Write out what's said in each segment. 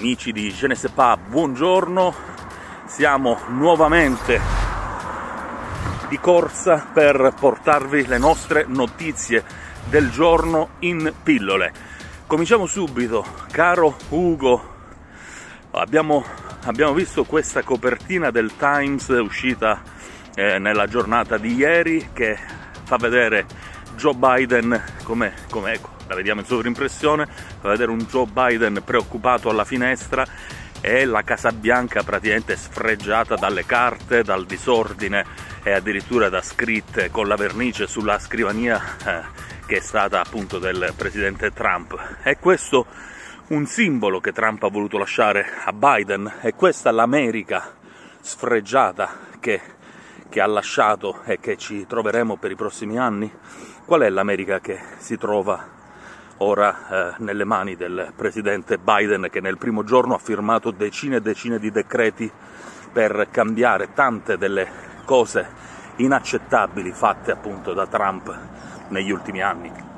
amici di Je ne sais pas, buongiorno. Siamo nuovamente di corsa per portarvi le nostre notizie del giorno in pillole. Cominciamo subito, caro Ugo. Abbiamo, abbiamo visto questa copertina del Times uscita eh, nella giornata di ieri che fa vedere Joe Biden come, come ecco, la vediamo in sovrimpressione, fa vedere un Joe Biden preoccupato alla finestra e la Casa Bianca praticamente sfregiata dalle carte, dal disordine e addirittura da scritte con la vernice sulla scrivania eh, che è stata appunto del presidente Trump. È questo un simbolo che Trump ha voluto lasciare a Biden? È questa l'America sfregiata che, che ha lasciato e che ci troveremo per i prossimi anni? Qual è l'America che si trova ora eh, nelle mani del presidente Biden che nel primo giorno ha firmato decine e decine di decreti per cambiare tante delle cose inaccettabili fatte appunto da Trump negli ultimi anni.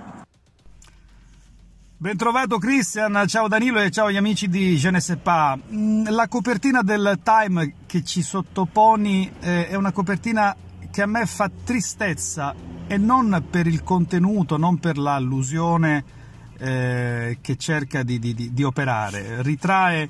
Bentrovato Christian, ciao Danilo e ciao gli amici di Je ne sais pas. Mm, la copertina del Time che ci sottoponi eh, è una copertina che a me fa tristezza e non per il contenuto, non per l'allusione eh, che cerca di, di, di, operare. Ritrae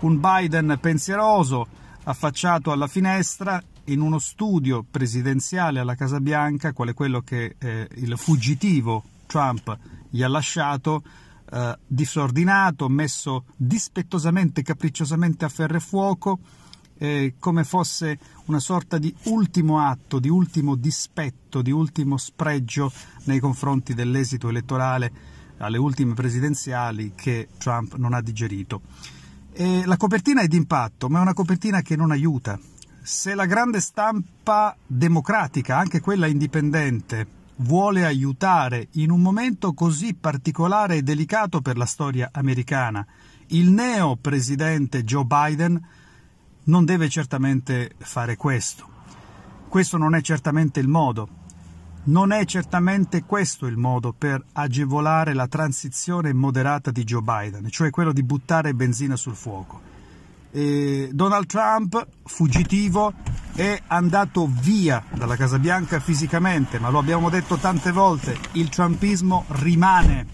un Biden pensieroso, affacciato alla finestra, in uno studio presidenziale alla Casa Bianca, quale quello che eh, il fuggitivo Trump gli ha lasciato, eh, disordinato, messo dispettosamente, capricciosamente a ferro e fuoco, eh, come fosse una sorta di ultimo atto, di ultimo dispetto, di ultimo spregio nei confronti dell'esito elettorale alle ultime presidenziali che Trump non ha digerito. E la copertina è d'impatto, ma è una copertina che non aiuta. Se la grande stampa democratica, anche quella indipendente, vuole aiutare in un momento così particolare e delicato per la storia americana il neo presidente Joe Biden, non deve certamente fare questo. Questo non è certamente il modo. Non è certamente questo il modo per agevolare la transizione moderata di Joe Biden, cioè quello di buttare benzina sul fuoco. E Donald Trump, fuggitivo, è andato via dalla Casa Bianca fisicamente, ma lo abbiamo detto tante volte, il trumpismo rimane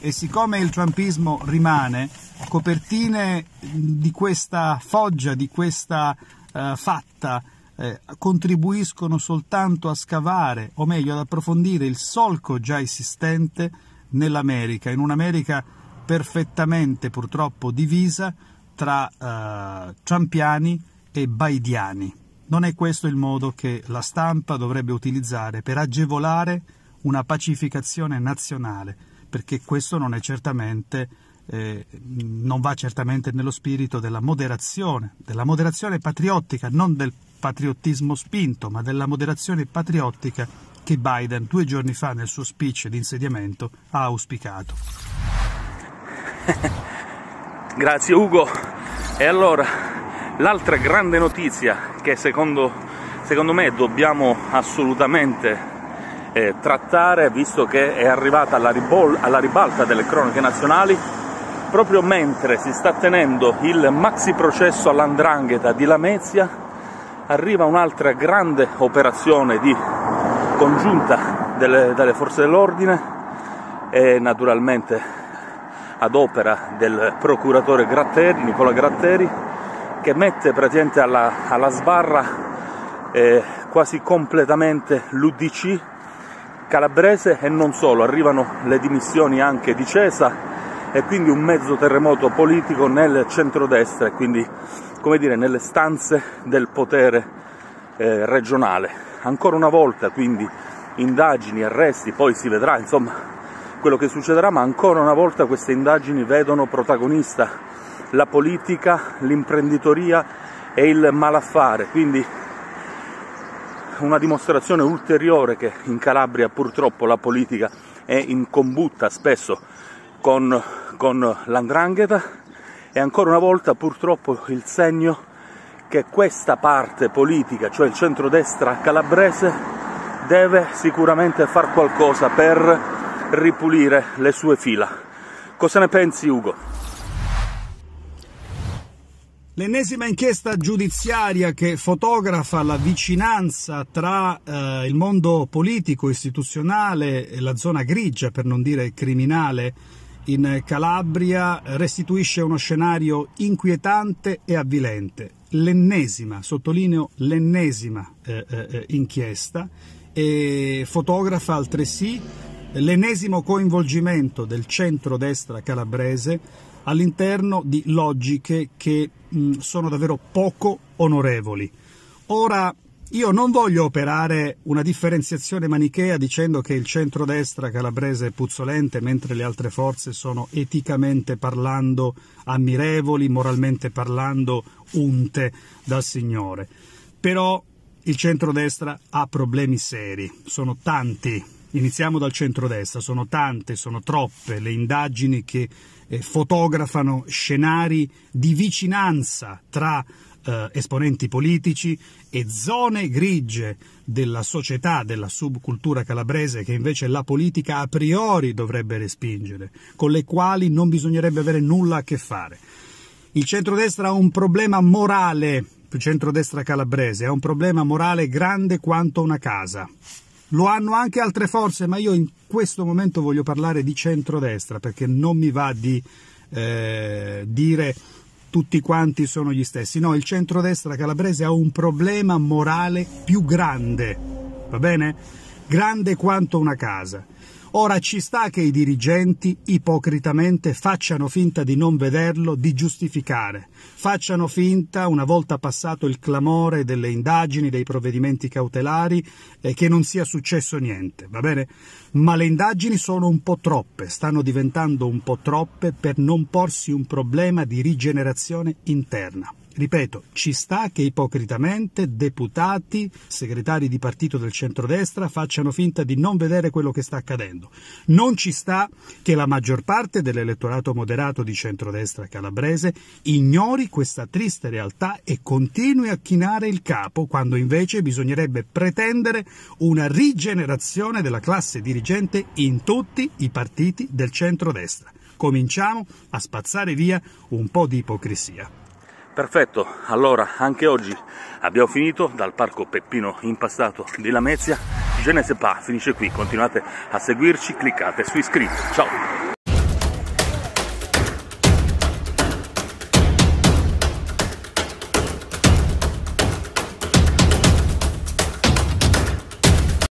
e siccome il trumpismo rimane, copertine di questa foggia, di questa uh, fatta, eh, contribuiscono soltanto a scavare, o meglio ad approfondire il solco già esistente nell'America, in un'America perfettamente purtroppo divisa tra eh, trumpiani e baidiani. Non è questo il modo che la stampa dovrebbe utilizzare per agevolare una pacificazione nazionale, perché questo non è certamente eh, non va certamente nello spirito della moderazione, della moderazione patriottica, non del patriottismo spinto, ma della moderazione patriottica che Biden due giorni fa nel suo speech di insediamento ha auspicato. Grazie Ugo. E allora, l'altra grande notizia che secondo, secondo me dobbiamo assolutamente eh, trattare, visto che è arrivata alla, ribol- alla ribalta delle cronache nazionali, proprio mentre si sta tenendo il maxi processo all'andrangheta di Lamezia, arriva un'altra grande operazione di congiunta delle, delle forze dell'ordine e naturalmente ad opera del procuratore Gratteri, Nicola Gratteri, che mette praticamente alla, alla sbarra eh, quasi completamente l'UDC calabrese e non solo, arrivano le dimissioni anche di Cesa e quindi un mezzo terremoto politico nel centrodestra e quindi come dire, nelle stanze del potere eh, regionale. Ancora una volta quindi indagini, arresti, poi si vedrà insomma quello che succederà, ma ancora una volta queste indagini vedono protagonista la politica, l'imprenditoria e il malaffare, quindi una dimostrazione ulteriore che in Calabria purtroppo la politica è in combutta spesso con, con l'andrangheta è ancora una volta purtroppo il segno che questa parte politica, cioè il centrodestra calabrese, deve sicuramente far qualcosa per ripulire le sue fila. Cosa ne pensi Ugo? L'ennesima inchiesta giudiziaria che fotografa la vicinanza tra eh, il mondo politico, istituzionale e la zona grigia, per non dire criminale, in Calabria restituisce uno scenario inquietante e avvilente. L'ennesima, sottolineo l'ennesima eh, eh, inchiesta e fotografa altresì l'ennesimo coinvolgimento del centro-destra calabrese all'interno di logiche che mh, sono davvero poco onorevoli. Ora, io non voglio operare una differenziazione manichea dicendo che il centrodestra calabrese è puzzolente mentre le altre forze sono eticamente parlando ammirevoli, moralmente parlando unte dal Signore. Però il centrodestra ha problemi seri, sono tanti. Iniziamo dal centrodestra, sono tante, sono troppe le indagini che eh, fotografano scenari di vicinanza tra eh, esponenti politici e zone grigie della società, della subcultura calabrese che invece la politica a priori dovrebbe respingere, con le quali non bisognerebbe avere nulla a che fare. Il centrodestra ha un problema morale, il centrodestra calabrese ha un problema morale grande quanto una casa. Lo hanno anche altre forze, ma io in questo momento voglio parlare di centrodestra perché non mi va di eh, dire tutti quanti sono gli stessi. No, il centrodestra calabrese ha un problema morale più grande, va bene? Grande quanto una casa. Ora ci sta che i dirigenti ipocritamente facciano finta di non vederlo, di giustificare, facciano finta, una volta passato il clamore delle indagini, dei provvedimenti cautelari, eh, che non sia successo niente, va bene? Ma le indagini sono un po' troppe, stanno diventando un po' troppe per non porsi un problema di rigenerazione interna. Ripeto, ci sta che ipocritamente deputati, segretari di partito del centrodestra facciano finta di non vedere quello che sta accadendo. Non ci sta che la maggior parte dell'elettorato moderato di centrodestra calabrese ignori questa triste realtà e continui a chinare il capo quando invece bisognerebbe pretendere una rigenerazione della classe dirigente in tutti i partiti del centrodestra. Cominciamo a spazzare via un po' di ipocrisia. Perfetto, allora anche oggi abbiamo finito dal parco Peppino Impastato di Lamezia. Je ne sais pas, finisce qui, continuate a seguirci, cliccate su iscritto. Ciao!